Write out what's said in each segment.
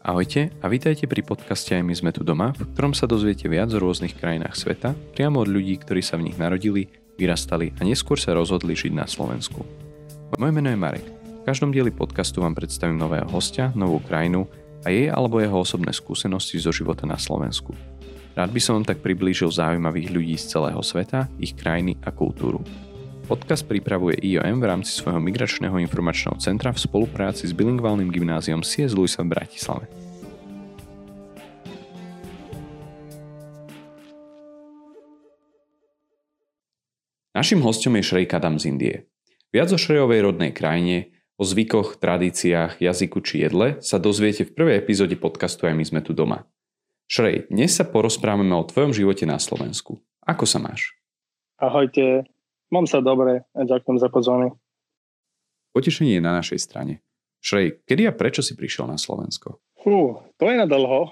Ahojte a vítajte pri podcaste Aj my sme tu doma, v ktorom sa dozviete viac o rôznych krajinách sveta, priamo od ľudí, ktorí sa v nich narodili, vyrastali a neskôr sa rozhodli žiť na Slovensku. Moje meno je Marek. V každom dieli podcastu vám predstavím nového hostia, novú krajinu a jej alebo jeho osobné skúsenosti zo života na Slovensku. Rád by som vám tak priblížil zaujímavých ľudí z celého sveta, ich krajiny a kultúru. Podcast pripravuje IOM v rámci svojho migračného informačného centra v spolupráci s bilingválnym gymnáziom CS Luisa v Bratislave. Našim hostom je Šrej Kadam z Indie. Viac o Šrejovej rodnej krajine, o zvykoch, tradíciách, jazyku či jedle sa dozviete v prvej epizóde podcastu Aj my sme tu doma. Šrej, dnes sa porozprávame o tvojom živote na Slovensku. Ako sa máš? Ahojte, Mám sa dobre a ďakujem za pozvanie. Potešenie je na našej strane. Šrej, kedy a prečo si prišiel na Slovensko? Fú, to je na dlho,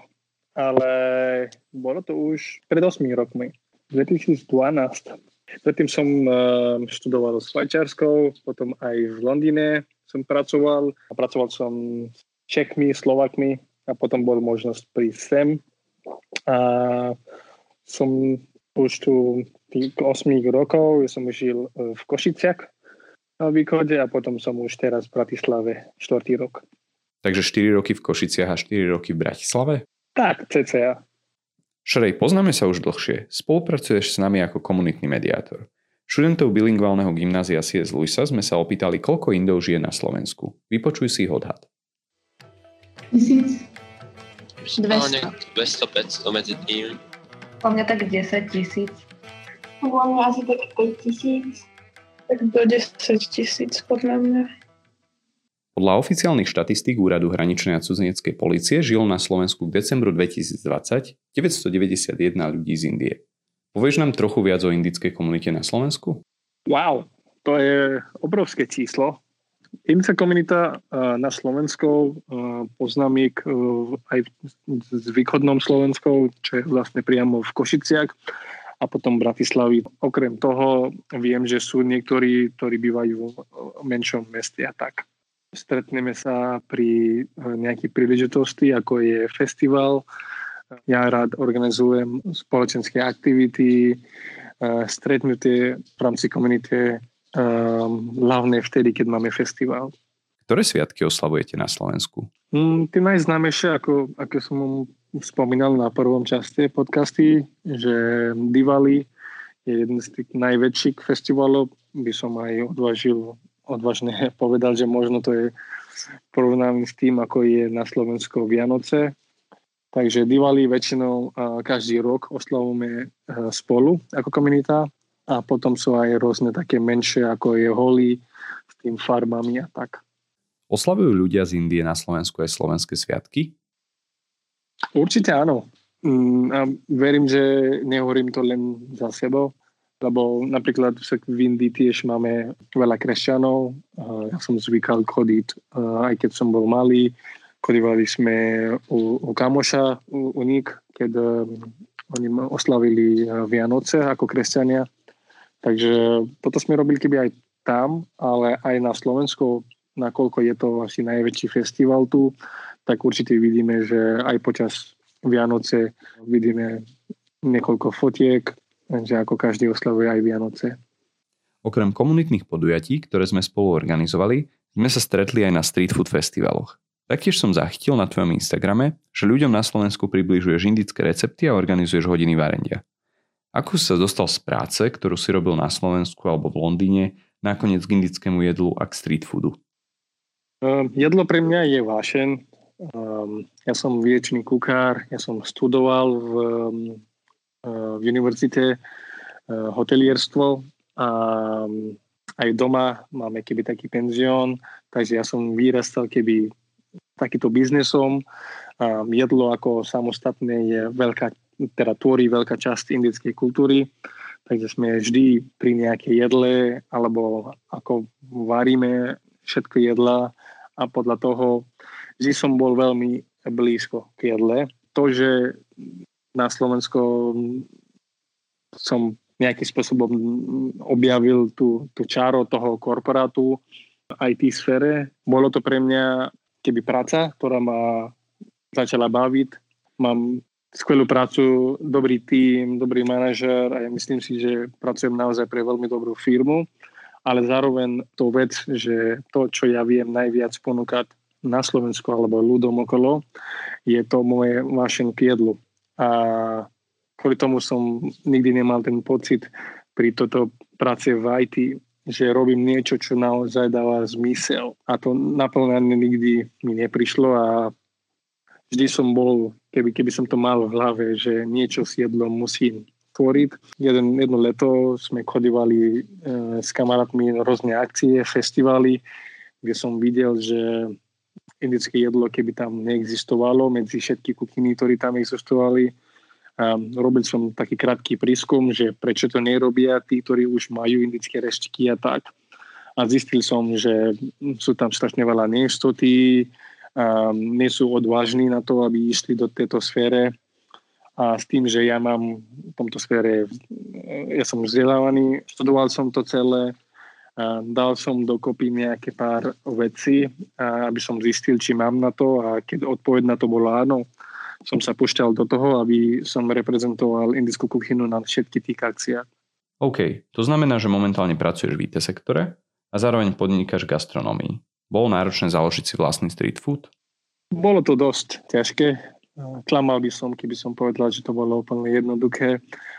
ale bolo to už pred 8 rokmi. 2012. Predtým som uh, študoval s Švajčiarskou, potom aj v Londýne som pracoval. A pracoval som s Čechmi, Slovakmi a potom bol možnosť prísť sem. A som už tu tých 8 rokov som žil e, v Košiciach na východe a potom som už teraz v Bratislave 4. rok. Takže 4 roky v Košiciach a 4 roky v Bratislave? Tak, cca. Šarej, poznáme sa už dlhšie. Spolupracuješ s nami ako komunitný mediátor. Študentov bilingválneho gymnázia C.S. Luisa sme sa opýtali, koľko Indov žije na Slovensku. Vypočuj si ich odhad. Tisíc. 200. 200-500 medzi tým. Po mňa tak 10 tisíc. Podľa mňa asi tak 5 tisíc. Tak do 10 tisíc podľa mňa. Podľa oficiálnych štatistík Úradu hraničnej a cudzineckej policie žilo na Slovensku k decembru 2020 991 ľudí z Indie. Povieš nám trochu viac o indickej komunite na Slovensku? Wow, to je obrovské číslo. Indická komunita na Slovensku poznám ich aj s východnom Slovenskou, čo je vlastne priamo v Košiciach a potom Bratislavy. Okrem toho viem, že sú niektorí, ktorí bývajú v menšom meste a tak. Stretneme sa pri eh, nejakej príležitosti, ako je festival. Ja rád organizujem spoločenské aktivity, eh, stretnutie v rámci komunity, eh, hlavne vtedy, keď máme festival. Ktoré sviatky oslavujete na Slovensku? Mm, tie najznámejšie, ako, ako som spomínal na prvom časte podcasty, že Diwali je jeden z tých najväčších festivalov. By som aj odvážil, odvážne povedal, že možno to je porovnaný s tým, ako je na Slovensku Vianoce. Takže Diwali väčšinou každý rok oslavujeme spolu ako komunita a potom sú aj rôzne také menšie, ako je Holi s tým farbami a tak. Oslavujú ľudia z Indie na Slovensku aj slovenské sviatky? Určite áno. Mm, a verím, že nehovorím to len za sebou, lebo napríklad v Indii tiež máme veľa kresťanov. Ja som zvykal chodiť, aj keď som bol malý. Chodívali sme u, u kamoša, u, u nich, keď um, oni oslavili Vianoce ako kresťania. Takže toto sme robili keby aj tam, ale aj na Slovensku nakoľko je to asi najväčší festival tu, tak určite vidíme, že aj počas Vianoce vidíme niekoľko fotiek, že ako každý oslavuje aj Vianoce. Okrem komunitných podujatí, ktoré sme spolu organizovali, sme sa stretli aj na street food festivaloch. Taktiež som zachytil na tvojom Instagrame, že ľuďom na Slovensku približuješ indické recepty a organizuješ hodiny varendia. Ako si sa dostal z práce, ktorú si robil na Slovensku alebo v Londýne, nakoniec k indickému jedlu a k street foodu? Um, jedlo pre mňa je vášen. Um, ja som viečný kukár, ja som studoval v, um, v univerzite uh, hotelierstvo a um, aj doma máme keby taký penzión, takže ja som vyrastal keby takýto biznesom. Um, jedlo ako samostatné je veľká, teda tvorí veľká časť indickej kultúry, takže sme vždy pri nejakej jedle alebo ako varíme všetko jedla a podľa toho vždy som bol veľmi blízko k jedle. To, že na Slovensko som nejakým spôsobom objavil tú, tú čáro toho korporátu IT sfére. Bolo to pre mňa keby práca, ktorá ma začala baviť. Mám skvelú prácu, dobrý tím, dobrý manažer a ja myslím si, že pracujem naozaj pre veľmi dobrú firmu, ale zároveň to vec, že to, čo ja viem najviac ponúkať na Slovensku alebo ľudom okolo, je to moje vášen k jedlu. A kvôli tomu som nikdy nemal ten pocit pri toto práce v IT, že robím niečo, čo naozaj dáva zmysel. A to naplňanie nikdy mi neprišlo a vždy som bol, keby, keby som to mal v hlave, že niečo s jedlom musím tvoriť. Jeden, jedno leto sme chodívali e, s kamarátmi rôzne akcie, festivaly, kde som videl, že indické jedlo, keby tam neexistovalo medzi všetky kuchyny, ktorí tam existovali, Um, robil som taký krátky prískum, že prečo to nerobia tí, ktorí už majú indické reštiky a tak. A zistil som, že sú tam strašne veľa neistoty, um, nie sú odvážni na to, aby išli do tejto sfére. A s tým, že ja mám v tomto sfére, ja som vzdelávaný, študoval som to celé, a dal som dokopy nejaké pár vecí, aby som zistil, či mám na to a keď odpoveď na to bola áno, som sa pušťal do toho, aby som reprezentoval indickú kuchynu na všetkých tých akciách. OK, to znamená, že momentálne pracuješ v IT sektore a zároveň podnikáš gastronomii. Bolo náročné založiť si vlastný street food? Bolo to dosť ťažké. Klamal by som, keby som povedal, že to bolo úplne jednoduché.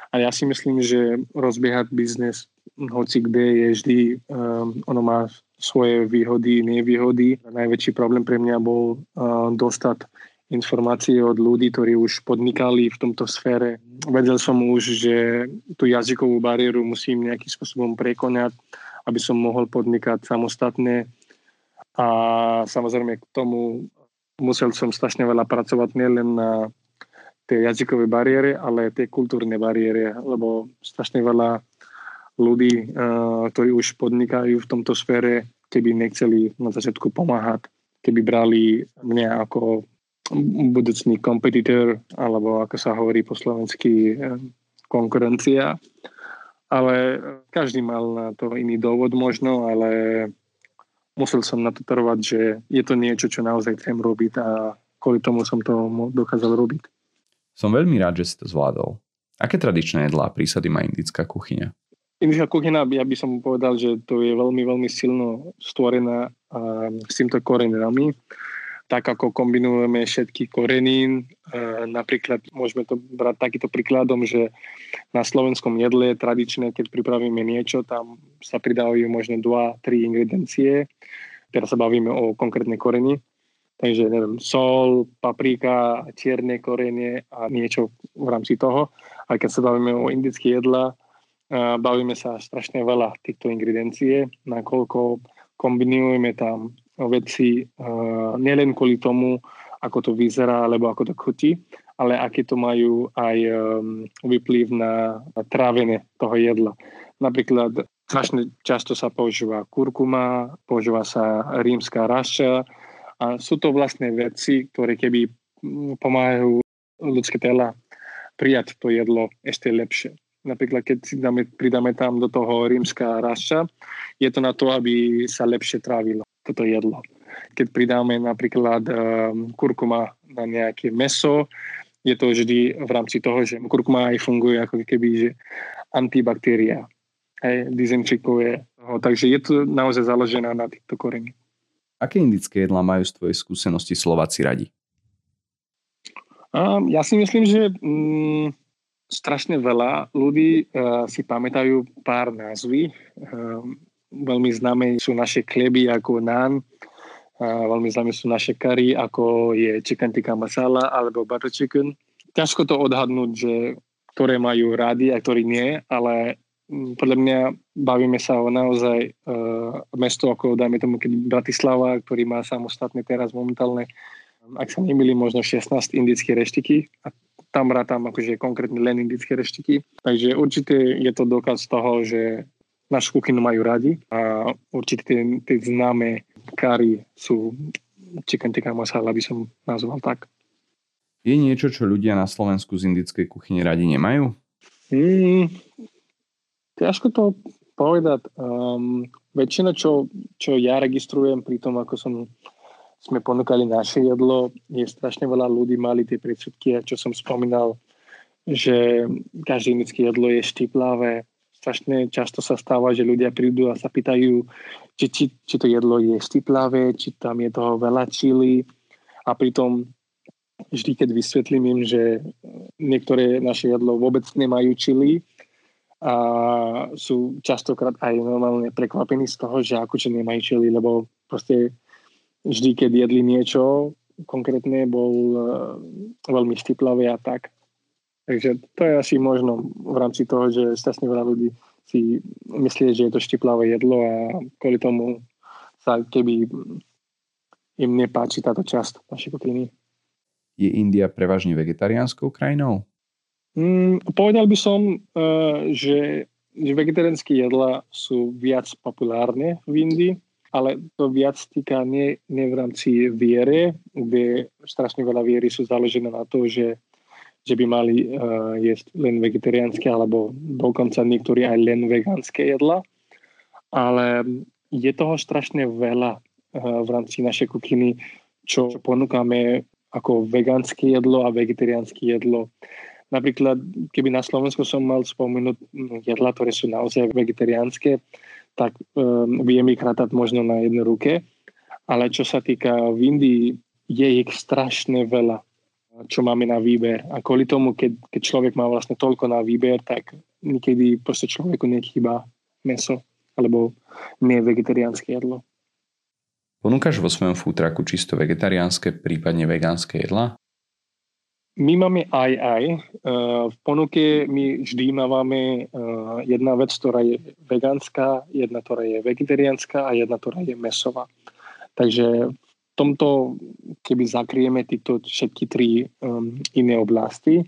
A ja si myslím, že rozbiehať biznes hoci kde je vždy, um, ono má svoje výhody, nevýhody. Najväčší problém pre mňa bol uh, dostať informácie od ľudí, ktorí už podnikali v tomto sfére. Vedel som už, že tú jazykovú bariéru musím nejakým spôsobom prekonať, aby som mohol podnikať samostatne. A samozrejme k tomu musel som strašne veľa pracovať nielen na tej jazykovej bariére, ale tej kultúrnej bariére, lebo strašne veľa ľudí, ktorí už podnikajú v tomto sfére, keby nechceli na začiatku pomáhať, keby brali mňa ako budúcný kompetitor, alebo ako sa hovorí po slovensky, eh, konkurencia. Ale každý mal na to iný dôvod možno, ale musel som na to trvať, že je to niečo, čo naozaj chcem robiť a kvôli tomu som to dokázal robiť. Som veľmi rád, že si to zvládol. Aké tradičné jedlá prísady má indická kuchyňa? Indická kuchyňa, ja by som povedal, že to je veľmi, veľmi silno stvorená s týmto koreňami tak ako kombinujeme všetky korenín. Napríklad môžeme to brať takýto príkladom, že na slovenskom jedle je tradičné, keď pripravíme niečo, tam sa pridávajú možno 2-3 ingrediencie. Teraz sa bavíme o konkrétnej koreni. Takže neviem, sol, paprika, čierne korenie a niečo v rámci toho. A keď sa bavíme o indické jedla, bavíme sa strašne veľa týchto ingrediencií, nakoľko kombinujeme tam veci uh, nielen kvôli tomu, ako to vyzerá, alebo ako to chutí, ale aký to majú aj um, na trávenie toho jedla. Napríklad strašne často sa používa kurkuma, používa sa rímska raša a sú to vlastne veci, ktoré keby mm, pomáhajú ľudské tela prijať to jedlo ešte lepšie. Napríklad, keď si dáme, pridáme tam do toho rímska raša, je to na to, aby sa lepšie trávilo toto jedlo. Keď pridáme napríklad um, kurkuma na nejaké meso, je to vždy v rámci toho, že kurkuma aj funguje ako keby že antibaktéria. Hej, dezinfikuje. Takže je to naozaj založené na týchto koreni. Aké indické jedlá majú z tvojej skúsenosti Slováci radi? Um, ja si myslím, že um, strašne veľa ľudí uh, si pamätajú pár názvy. Um, veľmi známe sú naše kleby ako naan, a veľmi známe sú naše kary ako je chicken tikka masala alebo butter chicken. Ťažko to odhadnúť, že ktoré majú rádi a ktorí nie, ale mm, podľa mňa bavíme sa o naozaj uh, mesto ako, dajme tomu, keď Bratislava, ktorý má samostatné teraz momentálne, ak sa nemýlim, možno 16 indické reštiky a tam rátam akože konkrétne len indické reštiky. Takže určite je to dokaz toho, že našu kuchynu majú radi a určite tie, tie známe kary sú chicken tikka masala, by som nazval tak. Je niečo, čo ľudia na Slovensku z indickej kuchyne radi nemajú? Mm, ťažko to povedať. Um, väčšina, čo, čo ja registrujem pri tom, ako som sme ponúkali naše jedlo, je strašne veľa ľudí mali tie predsudky, čo som spomínal, že každé indické jedlo je štiplavé. Strašne často sa stáva, že ľudia prídu a sa pýtajú, či, či, či to jedlo je štiplavé, či tam je toho veľa čili. A pritom vždy, keď vysvetlím im, že niektoré naše jedlo vôbec nemajú čili, a sú častokrát aj normálne prekvapení z toho, že akože nemajú čili, lebo proste vždy, keď jedli niečo konkrétne, bol uh, veľmi štiplavé a tak. Takže to je asi možno v rámci toho, že strašne veľa ľudí si myslí, že je to štiplavé jedlo a kvôli tomu sa keby im nepáči táto časť našej kuchyny. Je India prevažne vegetariánskou krajinou? Mm, povedal by som, uh, že, že vegetariánske jedla sú viac populárne v Indii, ale to viac týka nie, nie v rámci viere, kde strašne veľa viery sú založené na to, že, že by mali uh, jesť len vegetariánske, alebo dokonca niektorí aj len vegánske jedla. Ale je toho strašne veľa uh, v rámci našej kuchyny, čo ponúkame ako vegánske jedlo a vegetariánske jedlo. Napríklad, keby na Slovensku som mal spomenúť jedla, ktoré sú naozaj vegetariánske, tak um, viem ich rátať možno na jednej ruke. Ale čo sa týka v Indii, je ich strašne veľa, čo máme na výber. A kvôli tomu, keď, keď človek má vlastne toľko na výber, tak niekedy proste človeku nechýba meso alebo nie vegetariánske jedlo. Ponúkaš vo svojom futraku čisto vegetariánske, prípadne vegánske jedla? My máme aj aj. E, v ponuke my vždy máme e, jedna vec, ktorá je vegánska, jedna, ktorá je vegetariánska a jedna, ktorá je mesová. Takže v tomto, keby zakrieme tieto všetky tri um, iné oblasti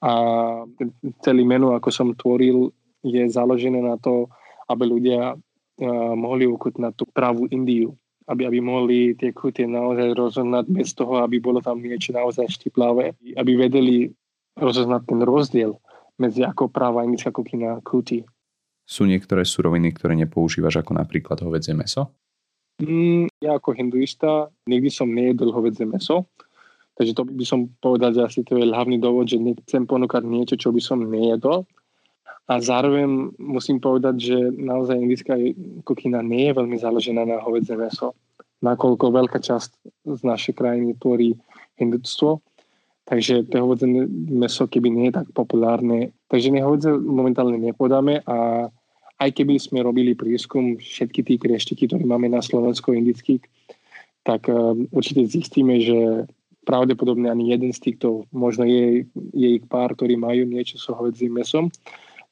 a celý menu, ako som tvoril, je založené na to, aby ľudia uh, mohli ukutnať tú pravú Indiu aby, aby mohli tie chute naozaj rozoznať bez toho, aby bolo tam niečo naozaj štiplavé, aby vedeli rozoznať ten rozdiel medzi ako práva indická kuchyna a kuti. Sú niektoré suroviny, ktoré nepoužívaš, ako napríklad hovedzie meso? Mm, ja ako hinduista nikdy som nejedol hovedzie meso, takže to by som povedal, že asi to je hlavný dôvod, že nechcem ponúkať niečo, čo by som nejedol. A zároveň musím povedať, že naozaj indická kuchyna nie je veľmi založená na hovedzie meso, nakoľko veľká časť z našej krajiny tvorí hindutstvo. Takže to hovedzie meso, keby nie je tak populárne, takže nehovedzie momentálne nepodáme a aj keby sme robili prískum všetky tí kreštiky, ktoré máme na Slovensku indických, tak uh, určite zistíme, že pravdepodobne ani jeden z týchto, možno je, je ich pár, ktorí majú niečo s hovedzím mesom,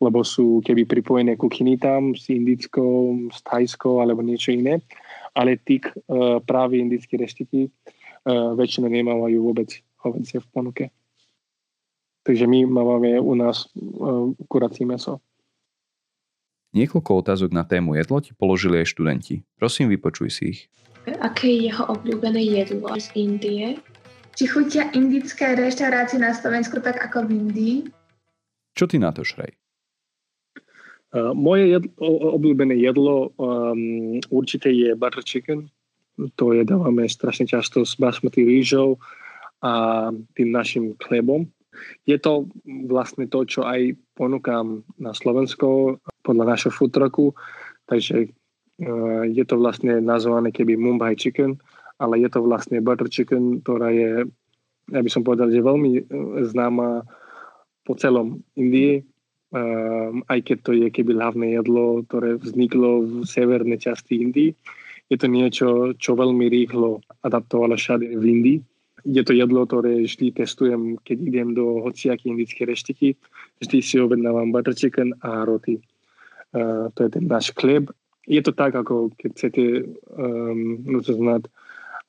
lebo sú keby pripojené kuchyny tam s indickou, s thajskou alebo niečo iné. Ale tí uh, práve indické reštiky uh, väčšinou nemávajú vôbec hovecie v ponuke. Takže my máme u nás uh, kurací meso. Niekoľko otázok na tému jedlo ti položili aj študenti. Prosím, vypočuj si ich. Aké je jeho obľúbené jedlo z Indie? Či chutia indické reštaurácie na Slovensku tak ako v Indii? Čo ty na to, Šrej? Uh, moje jedlo, obľúbené jedlo um, určite je butter chicken. To jedávame strašne často s basmati rýžou a tým našim chlebom. Je to vlastne to, čo aj ponúkam na Slovensko podľa našho food trucku, takže uh, je to vlastne nazvané keby Mumbai chicken, ale je to vlastne butter chicken, ktorá je, ja by som povedal, že veľmi známa po celom Indii um, aj keď to je keby hlavné jedlo, ktoré vzniklo v severnej časti Indii. Je to niečo, čo veľmi rýchlo adaptovalo všade v Indii. Je to jedlo, ktoré vždy testujem, keď idem do hociaké indické reštiky. Vždy si objednávam butter chicken a roti. To je ten náš chleb. Je to tak, ako keď chcete um,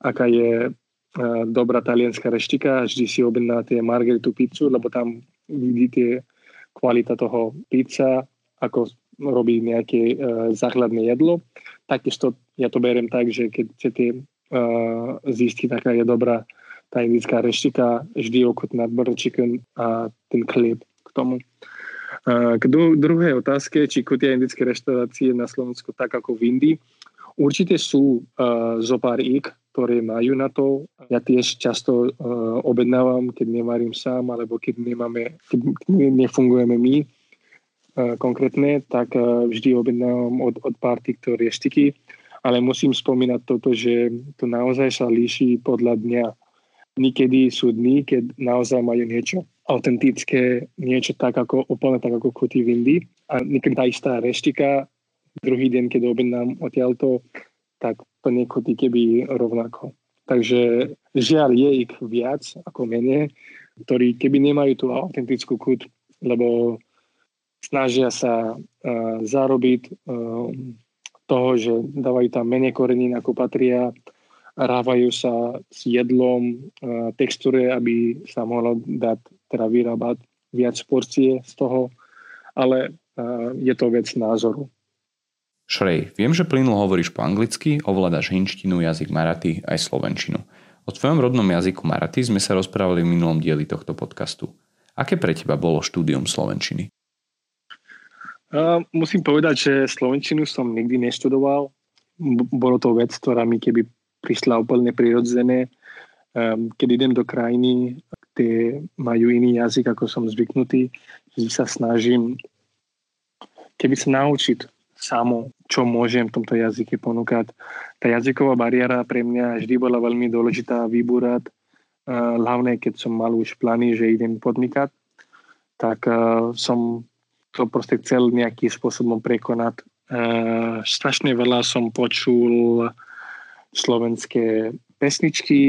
aká je uh, dobrá talianská reštika, vždy si objednáte margaritu pizzu, lebo tam vidíte kvalita toho pizza, ako robí nejaké uh, základné jedlo. Takisto ja to beriem tak, že keď chcete uh, zistiť, aká je dobrá tá indická reštika, vždy okutnať butter chicken a ten chlieb k tomu. Uh, k dru- druhej otázke, či kutia indické reštaurácie na Slovensku tak ako v Indii. určite sú uh, zo pár ik, ktoré majú na to. Ja tiež často uh, objednávam, keď nevarím sám, alebo keď, nemáme, keď nefungujeme my uh, konkrétne, tak uh, vždy objednávam od, od party, ktoré štiky. Ale musím spomínať toto, že to naozaj sa líši podľa dňa. Niekedy sú dny, keď naozaj majú niečo autentické, niečo tak ako, úplne tak ako chutí v Indii. A niekedy tá istá reštika, druhý deň, keď objednám odtiaľto, tak to nechutí keby rovnako. Takže žiaľ je ich viac ako menej, ktorí keby nemajú tú autentickú kut, lebo snažia sa uh, zarobiť uh, toho, že dávajú tam menej korenín ako patria, rávajú sa s jedlom, uh, textúre, aby sa mohlo dať, teda vyrábať viac porcie z toho, ale uh, je to vec názoru. Šrej, viem, že plynulo hovoríš po anglicky, ovládaš hinštinu, jazyk maraty aj slovenčinu. O tvojom rodnom jazyku maraty sme sa rozprávali v minulom dieli tohto podcastu. Aké pre teba bolo štúdium slovenčiny? Uh, musím povedať, že slovenčinu som nikdy neštudoval. B- bolo to vec, ktorá mi keby prišla úplne prirodzené. Um, keď idem do krajiny, kde majú iný jazyk, ako som zvyknutý, že sa snažím keby sa naučiť samo, čo môžem v tomto jazyke ponúkať. Tá jazyková bariéra pre mňa vždy bola veľmi dôležitá vybúrať, hlavne keď som mal už plány, že idem podnikať, tak som to proste chcel nejakým spôsobom prekonať. Strašne veľa som počul slovenské pesničky,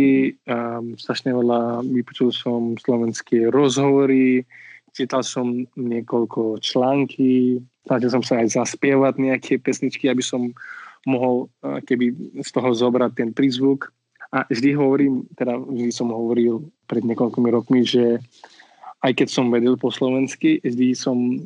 strašne veľa vypočul som slovenské rozhovory, čítal som niekoľko články, snažil som sa aj zaspievať nejaké pesničky, aby som mohol keby z toho zobrať ten prízvuk. A vždy hovorím, teda vždy som hovoril pred niekoľkými rokmi, že aj keď som vedel po slovensky, vždy som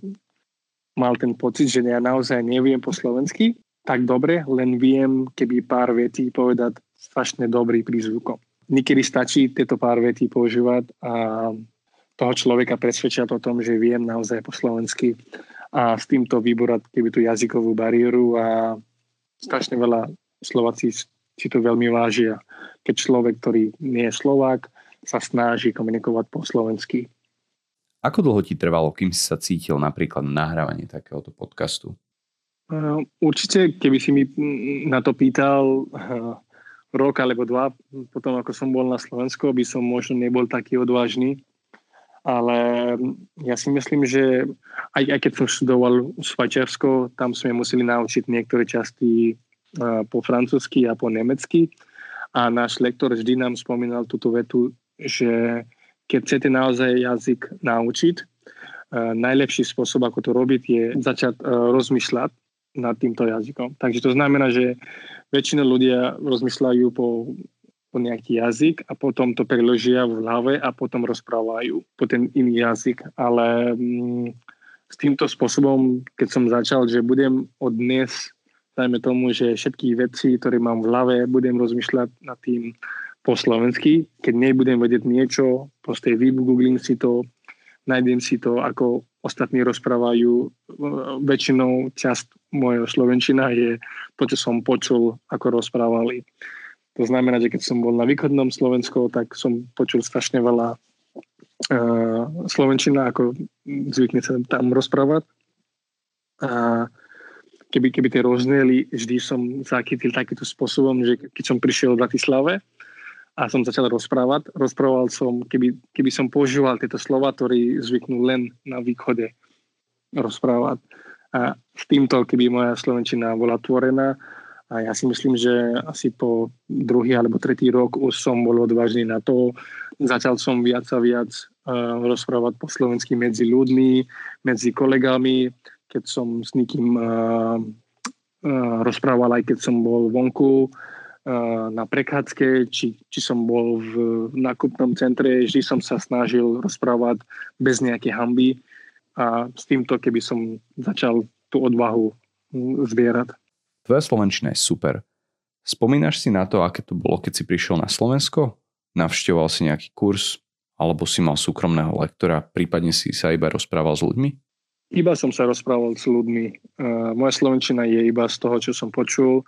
mal ten pocit, že ja naozaj neviem po slovensky tak dobre, len viem, keby pár vetí povedať strašne dobrý prízvukom. Niekedy stačí tieto pár vetí používať a toho človeka presvedčať o tom, že viem naozaj po slovensky a s týmto vyborať keby tú jazykovú bariéru a strašne veľa Slováci si to veľmi vážia. Keď človek, ktorý nie je Slovák, sa snaží komunikovať po slovensky. Ako dlho ti trvalo, kým si sa cítil napríklad na nahrávanie takéhoto podcastu? Určite, keby si mi na to pýtal rok alebo dva, potom ako som bol na Slovensku, by som možno nebol taký odvážny ale ja si myslím, že aj, aj keď som študoval Švajčiarsko, tam sme museli naučiť niektoré časti po francúzsky a po nemecky a náš lektor vždy nám spomínal túto vetu, že keď chcete naozaj jazyk naučiť, najlepší spôsob, ako to robiť, je začať rozmýšľať nad týmto jazykom. Takže to znamená, že väčšina ľudia rozmýšľajú po po nejaký jazyk a potom to preložia v hlave a potom rozprávajú po ten iný jazyk. Ale mm, s týmto spôsobom, keď som začal, že budem od dnes, dajme tomu, že všetky veci, ktoré mám v hlave, budem rozmýšľať nad tým po slovensky. Keď nebudem vedieť niečo, proste vygooglím si to, nájdem si to, ako ostatní rozprávajú. Väčšinou časť mojho slovenčina je to, čo som počul, ako rozprávali. To znamená, že keď som bol na východnom Slovensku, tak som počul strašne veľa uh, slovenčina, ako zvykne sa tam rozprávať. A keby, keby tie rozneli, vždy som zachytil takýmto spôsobom, že keď som prišiel v Bratislave a som začal rozprávať, rozprával som, keby, keby som používal tieto slova, ktoré zvyknú len na východe rozprávať. A s týmto, keby moja slovenčina bola tvorená, a ja si myslím, že asi po druhý alebo tretí rok už som bol odvážny na to. Začal som viac a viac uh, rozprávať po slovensky medzi ľuďmi, medzi kolegami, keď som s nikým uh, uh, rozprával, aj keď som bol vonku uh, na prechádzke, či, či som bol v nákupnom centre, vždy som sa snažil rozprávať bez nejaké hamby a s týmto, keby som začal tú odvahu zbierať. Tvoja slovenčina je super. Spomínaš si na to, aké to bolo, keď si prišiel na Slovensko? Navštevoval si nejaký kurz? Alebo si mal súkromného lektora? Prípadne si sa iba rozprával s ľuďmi? Iba som sa rozprával s ľuďmi. Moja slovenčina je iba z toho, čo som počul.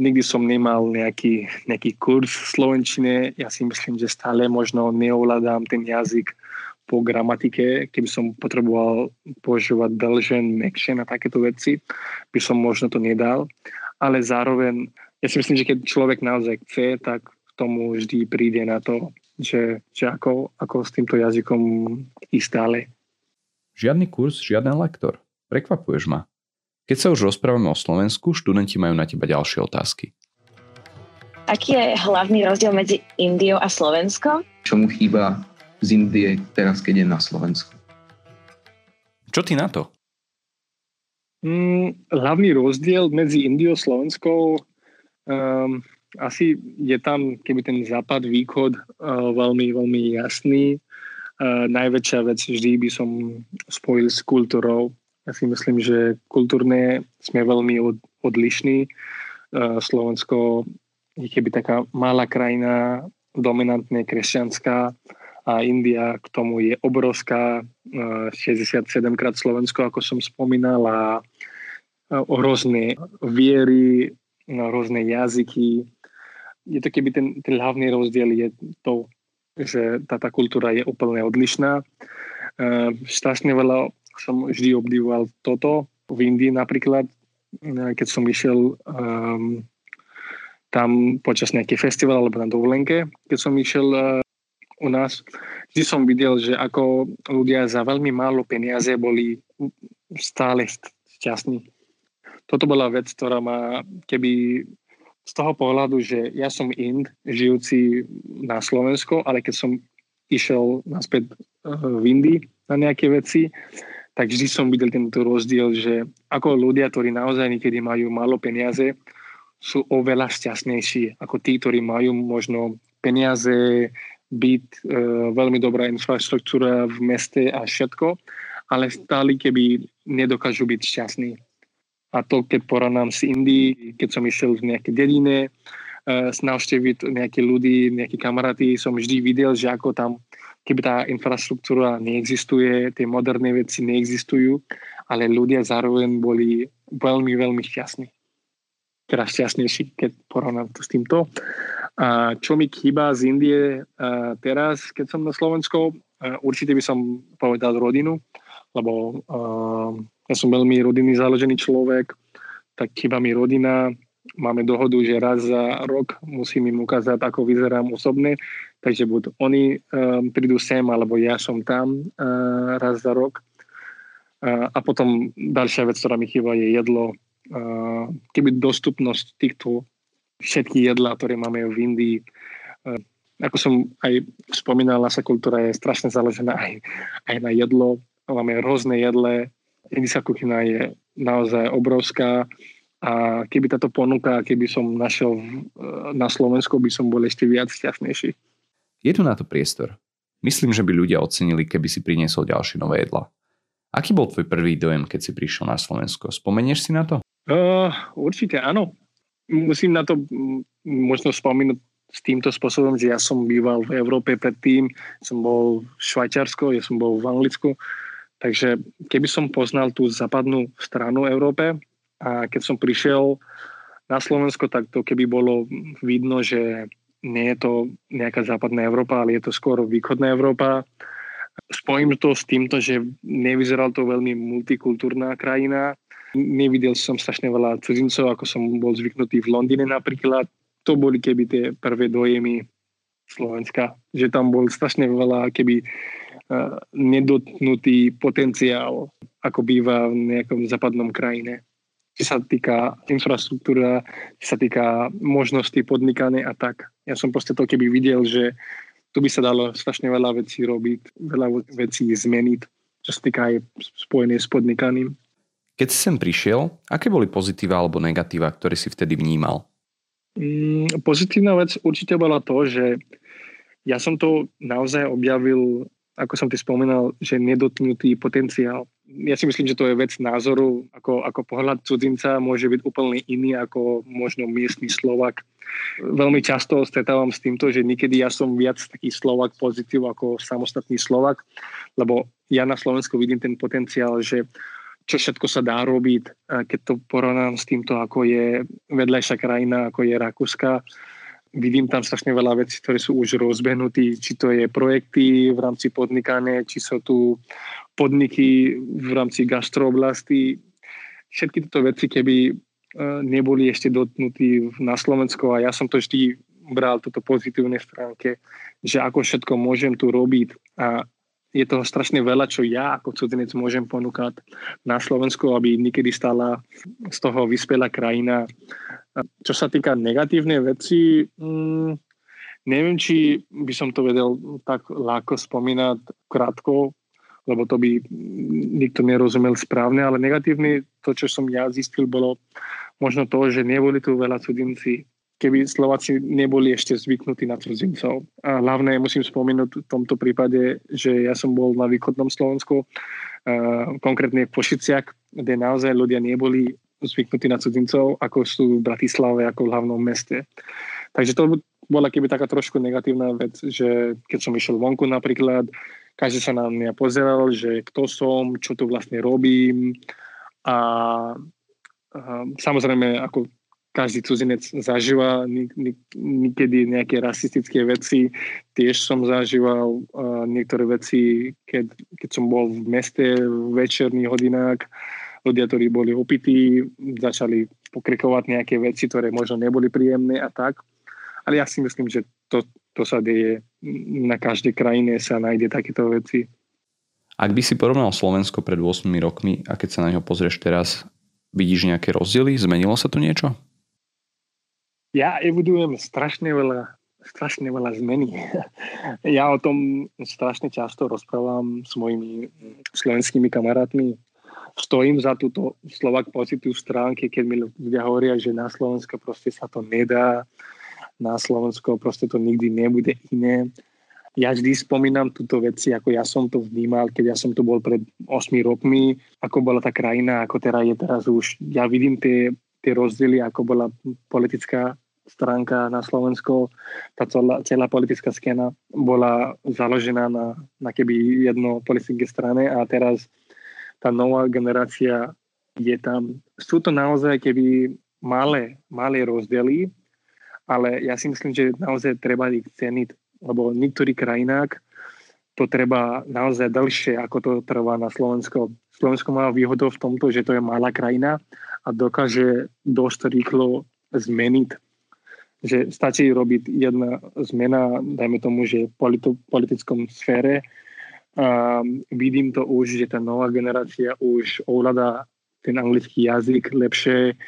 nikdy som nemal nejaký, nejaký kurz v Slovenčine. Ja si myslím, že stále možno neovládam ten jazyk po gramatike. Keby som potreboval používať Belgian, Mexian a takéto veci, by som možno to nedal. Ale zároveň, ja si myslím, že keď človek naozaj chce, tak k tomu vždy príde na to, že, že ako, ako s týmto jazykom ísť ďalej. Žiadny kurz, žiaden lektor. Prekvapuješ ma. Keď sa už rozprávame o Slovensku, študenti majú na teba ďalšie otázky. Aký je hlavný rozdiel medzi Indiou a Slovenskom? Čo mu chýba z Indie teraz, keď je na Slovensku? Čo ty na to? Mm, hlavný rozdiel medzi Indiou a Slovenskou um, asi je tam, keby ten západ, východ uh, veľmi, veľmi jasný. Uh, najväčšia vec vždy by som spojil s kultúrou. Ja si myslím, že kultúrne sme veľmi od, odlišní. Uh, Slovensko je keby taká malá krajina, dominantne kresťanská a India k tomu je obrovská, 67 uh, krát Slovensko, ako som spomínal, a o rôzne viery, rôzne jazyky. Je to keby ten, ten hlavný rozdiel je to, že táto kultúra je úplne odlišná. Uh, strašne veľa som vždy obdivoval toto. V Indii napríklad, keď som išiel um, tam počas nejaký festival alebo na dovolenke, keď som išiel uh, u nás, vždy som videl, že ako ľudia za veľmi málo peniaze boli stále šťastní. Toto bola vec, ktorá ma keby z toho pohľadu, že ja som Ind, žijúci na Slovensku, ale keď som išiel naspäť v Indii na nejaké veci, tak vždy som videl tento rozdiel, že ako ľudia, ktorí naozaj niekedy majú málo peniaze, sú oveľa šťastnejší ako tí, ktorí majú možno peniaze, byt, e, veľmi dobrá infraštruktúra v meste a všetko, ale stále keby nedokážu byť šťastní. A to, keď porovnám s Indii, keď som išiel v nejaké dedine, uh, navštíviť nejaké ľudí, nejaké kamaráty, som vždy videl, že ako tam keby tá infraštruktúra neexistuje, tie moderné veci neexistujú, ale ľudia zároveň boli veľmi, veľmi šťastní. Teraz šťastnejší, keď porovnám to s týmto. A čo mi chýba z Indie a teraz, keď som na Slovensku, určite by som povedal rodinu, lebo uh, ja som veľmi rodinný založený človek, tak chýba mi rodina, máme dohodu, že raz za rok musím im ukázať, ako vyzerám osobne, Takže buď oni um, prídu sem, alebo ja som tam uh, raz za rok. Uh, a potom ďalšia vec, ktorá mi chýba, je jedlo. Uh, keby dostupnosť týchto všetkých jedlá, ktoré máme v Indii, uh, ako som aj spomínal, naša kultúra je strašne založená aj, aj na jedlo. Máme rôzne jedle. Indická kuchyna je naozaj obrovská. A keby táto ponuka, keby som našiel na Slovensku, by som bol ešte viac šťastnejší. Je tu na to priestor. Myslím, že by ľudia ocenili, keby si priniesol ďalšie nové jedla. Aký bol tvoj prvý dojem, keď si prišiel na Slovensko? Spomenieš si na to? Uh, určite áno. Musím na to možno spomínať s týmto spôsobom, že ja som býval v Európe predtým, som bol v Švajčiarsko, ja som bol v Anglicku, takže keby som poznal tú západnú stranu Európe a keď som prišiel na Slovensko, tak to keby bolo vidno, že nie je to nejaká západná Európa, ale je to skôr východná Európa. Spojím to s týmto, že nevyzeral to veľmi multikultúrna krajina. Nevidel som strašne veľa cudzincov, ako som bol zvyknutý v Londýne napríklad. To boli keby tie prvé dojemy Slovenska, že tam bol strašne veľa keby uh, nedotnutý potenciál, ako býva v nejakom západnom krajine či sa týka infraštruktúra, či sa týka možnosti podnikania a tak. Ja som proste to keby videl, že tu by sa dalo strašne veľa vecí robiť, veľa vecí zmeniť, čo sa týka aj spojené s podnikaním. Keď si sem prišiel, aké boli pozitíva alebo negatíva, ktoré si vtedy vnímal? Mm, pozitívna vec určite bola to, že ja som to naozaj objavil, ako som ti spomínal, že nedotnutý potenciál ja si myslím, že to je vec názoru, ako, ako pohľad cudzinca môže byť úplne iný ako možno miestny Slovak. Veľmi často stretávam s týmto, že niekedy ja som viac taký Slovak pozitív ako samostatný Slovak, lebo ja na Slovensku vidím ten potenciál, že čo všetko sa dá robiť, keď to porovnám s týmto, ako je vedľajšia krajina, ako je Rakúska. Vidím tam strašne veľa vecí, ktoré sú už rozbehnutí, či to je projekty v rámci podnikania, či sú tu podniky v rámci gastrooblasti. Všetky tieto veci, keby e, neboli ešte dotknutí na Slovensku a ja som to vždy bral toto pozitívne stránke, že ako všetko môžem tu robiť a je toho strašne veľa, čo ja ako cudzinec môžem ponúkať na Slovensku, aby niekedy stala z toho vyspelá krajina. Čo sa týka negatívnej veci, mm, neviem, či by som to vedel tak ľahko spomínať krátko, lebo to by nikto nerozumel správne, ale negatívne to, čo som ja zistil, bolo možno to, že neboli tu veľa cudzinci keby Slováci neboli ešte zvyknutí na cudzincov. A hlavne musím spomenúť v tomto prípade, že ja som bol na východnom Slovensku, konkrétne v Pošiciach, kde naozaj ľudia neboli zvyknutí na cudzincov, ako sú v Bratislave, ako v hlavnom meste. Takže to bola keby taká trošku negatívna vec, že keď som išiel vonku napríklad, každý sa na mňa pozeral, že kto som, čo tu vlastne robím a, a samozrejme ako každý cudzinec zažíva niekedy nejaké rasistické veci. Tiež som zažíval niektoré veci, keď, keď som bol v meste v večerných hodinách. Ľudia, ktorí boli opití, začali pokrikovať nejaké veci, ktoré možno neboli príjemné a tak. Ale ja si myslím, že to, to sa deje. Na každej krajine sa nájde takéto veci. Ak by si porovnal Slovensko pred 8 rokmi a keď sa na ňo pozrieš teraz, vidíš nejaké rozdiely? Zmenilo sa tu niečo? Ja evidujem strašne veľa, strašne veľa zmeny. Ja o tom strašne často rozprávam s mojimi slovenskými kamarátmi. Stojím za túto Slovak pozitív stránky, keď mi ľudia hovoria, že na Slovensko proste sa to nedá, na Slovensko proste to nikdy nebude iné. Ja vždy spomínam túto veci, ako ja som to vnímal, keď ja som tu bol pred 8 rokmi, ako bola tá krajina, ako teraz je teraz už. Ja vidím tie, tie rozdiely, ako bola politická stránka na Slovensku, tá celá, celá politická scéna bola založená na, na keby jedno politické strane a teraz tá nová generácia je tam. Sú to naozaj keby malé, malé rozdiely, ale ja si myslím, že naozaj treba ich ceniť, lebo v niektorých krajinách to treba naozaj dlhšie, ako to trvá na Slovensko. Slovensko má výhodu v tomto, že to je malá krajina a dokáže dosť rýchlo zmeniť že stačí robiť jedna zmena, dajme tomu, že v politi- politickom sfére. A vidím to už, že tá nová generácia už ovláda ten anglický jazyk lepšie,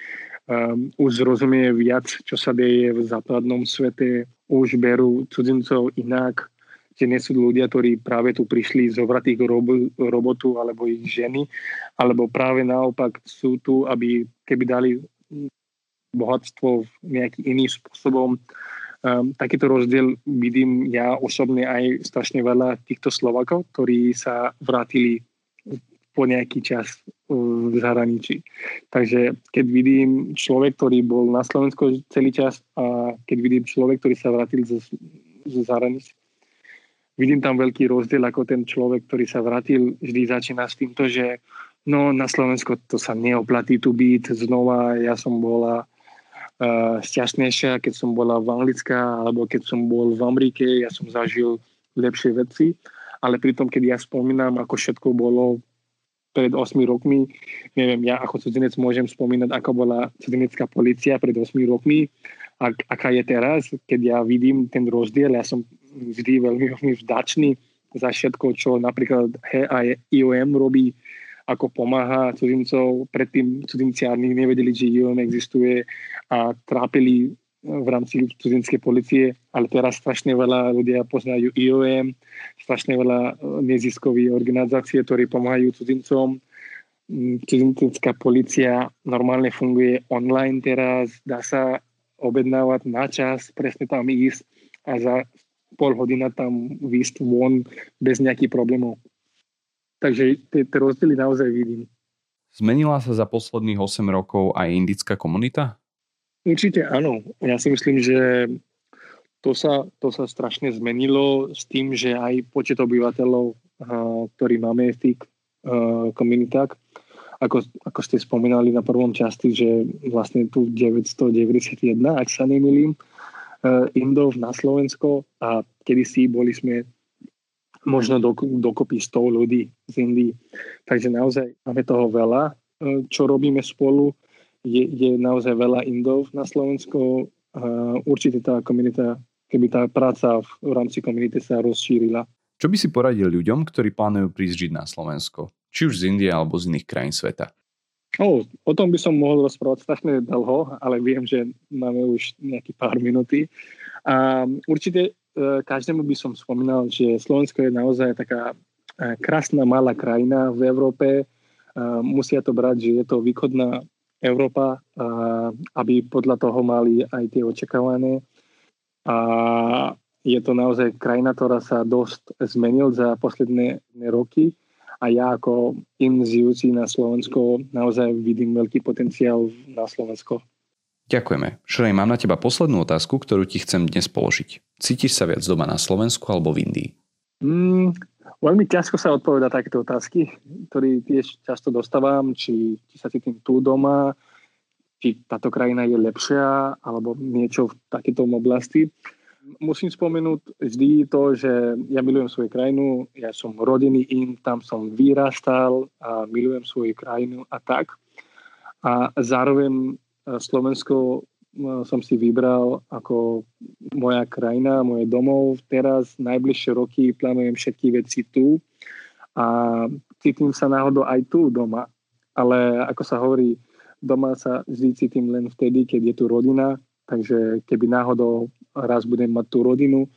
um, už rozumie viac, čo sa deje v západnom svete, už berú cudzincov inak, že nie sú ľudia, ktorí práve tu prišli zobrať ich robo, robotu alebo ich ženy, alebo práve naopak sú tu, aby keby dali bohatstvo nejakým iným spôsobom. Um, takýto rozdiel vidím ja osobne aj strašne veľa týchto Slovakov, ktorí sa vrátili po nejaký čas v zahraničí. Takže keď vidím človek, ktorý bol na Slovensku celý čas a keď vidím človek, ktorý sa vrátil zo, zo zahraničí, vidím tam veľký rozdiel, ako ten človek, ktorý sa vrátil, vždy začína s týmto, že no na Slovensku to sa neoplatí tu byť znova, ja som bola uh, šťastnejšia, keď som bola v Anglická, alebo keď som bol v Amerike, ja som zažil lepšie veci, ale pritom, keď ja spomínam, ako všetko bolo pred 8 rokmi, neviem, ja ako cudzinec môžem spomínať, ako bola cudzinecká policia pred 8 rokmi, ak, aká je teraz, keď ja vidím ten rozdiel, ja som vždy veľmi, veľmi vdačný za všetko, čo napríklad IOM robí ako pomáha cudzincov. Predtým cudzinci ani nevedeli, že IOM existuje a trápili v rámci cudzinskej policie, ale teraz strašne veľa ľudia poznajú IOM, strašne veľa e, neziskových organizácií, ktorí pomáhajú cudzincom. Mm, Cudzinská policia normálne funguje online teraz, dá sa objednávať na čas, presne tam ísť a za pol hodina tam výjsť von bez nejakých problémov. Takže tie, rozdiely naozaj vidím. Zmenila sa za posledných 8 rokov aj indická komunita? Určite áno. Ja si myslím, že to sa, to sa strašne zmenilo s tým, že aj počet obyvateľov, ktorí máme v tých komunitách, a ako, ako ste spomínali na prvom časti, že vlastne tu 991, ak sa nemýlim, uh, Indov na Slovensko a kedysi boli sme možno do, dokopy 100 ľudí z Indii. Takže naozaj máme toho veľa, uh, čo robíme spolu. Je, je naozaj veľa Indov na Slovensku. Uh, určite tá komunita, keby tá práca v, v rámci komunity sa rozšírila, čo by si poradil ľuďom, ktorí plánujú prísť žiť na Slovensko? Či už z Indie alebo z iných krajín sveta? O, o tom by som mohol rozprávať strašne dlho, ale viem, že máme už nejaký pár minúty. A určite e, každému by som spomínal, že Slovensko je naozaj taká e, krásna malá krajina v Európe. E, musia to brať, že je to východná Európa, aby podľa toho mali aj tie očakávané. A je to naozaj krajina, ktorá sa dosť zmenil za posledné roky a ja ako in žijúci na Slovensko naozaj vidím veľký potenciál na Slovensko. Ďakujeme. Šrej, mám na teba poslednú otázku, ktorú ti chcem dnes položiť. Cítiš sa viac doma na Slovensku alebo v Indii? Mm, veľmi ťažko sa odpoveda takéto otázky, ktoré tiež často dostávam, či, či sa cítim tu doma, či táto krajina je lepšia, alebo niečo v takéto oblasti musím spomenúť vždy to, že ja milujem svoju krajinu, ja som rodinný in, tam som vyrastal a milujem svoju krajinu a tak. A zároveň Slovensko e, som si vybral ako moja krajina, moje domov. Teraz najbližšie roky plánujem všetky veci tu a cítim sa náhodou aj tu doma. Ale ako sa hovorí, doma sa vždy cítim len vtedy, keď je tu rodina, takže keby náhodou raz budem mať tú rodinu,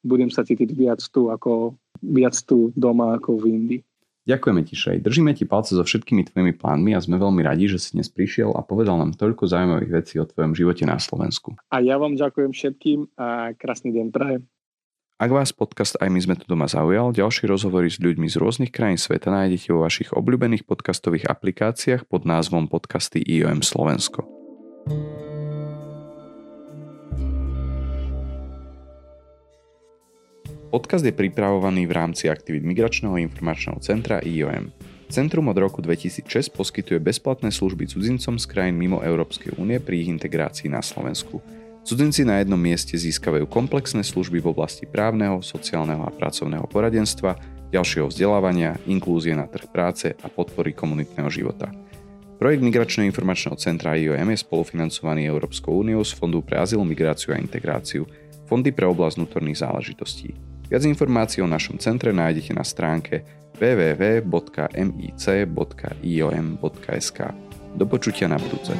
budem sa cítiť viac tu, ako, viac tu doma ako v Indii. Ďakujeme ti, Šej. Držíme ti palce so všetkými tvojimi plánmi a sme veľmi radi, že si dnes prišiel a povedal nám toľko zaujímavých vecí o tvojom živote na Slovensku. A ja vám ďakujem všetkým a krásny deň prajem. Ak vás podcast Aj my sme tu doma zaujal, ďalšie rozhovory s ľuďmi z rôznych krajín sveta nájdete vo vašich obľúbených podcastových aplikáciách pod názvom podcasty IOM Slovensko. Podcast je pripravovaný v rámci aktivít Migračného informačného centra IOM. Centrum od roku 2006 poskytuje bezplatné služby cudzincom z krajín mimo Európskej únie pri ich integrácii na Slovensku. Cudzinci na jednom mieste získavajú komplexné služby v oblasti právneho, sociálneho a pracovného poradenstva, ďalšieho vzdelávania, inklúzie na trh práce a podpory komunitného života. Projekt Migračného informačného centra IOM je spolufinancovaný Európskou úniou z Fondu pre azyl, migráciu a integráciu, Fondy pre oblasť vnútorných záležitostí. Viac informácií o našom centre nájdete na stránke www.mic.iom.sk. Do počutia na budúce.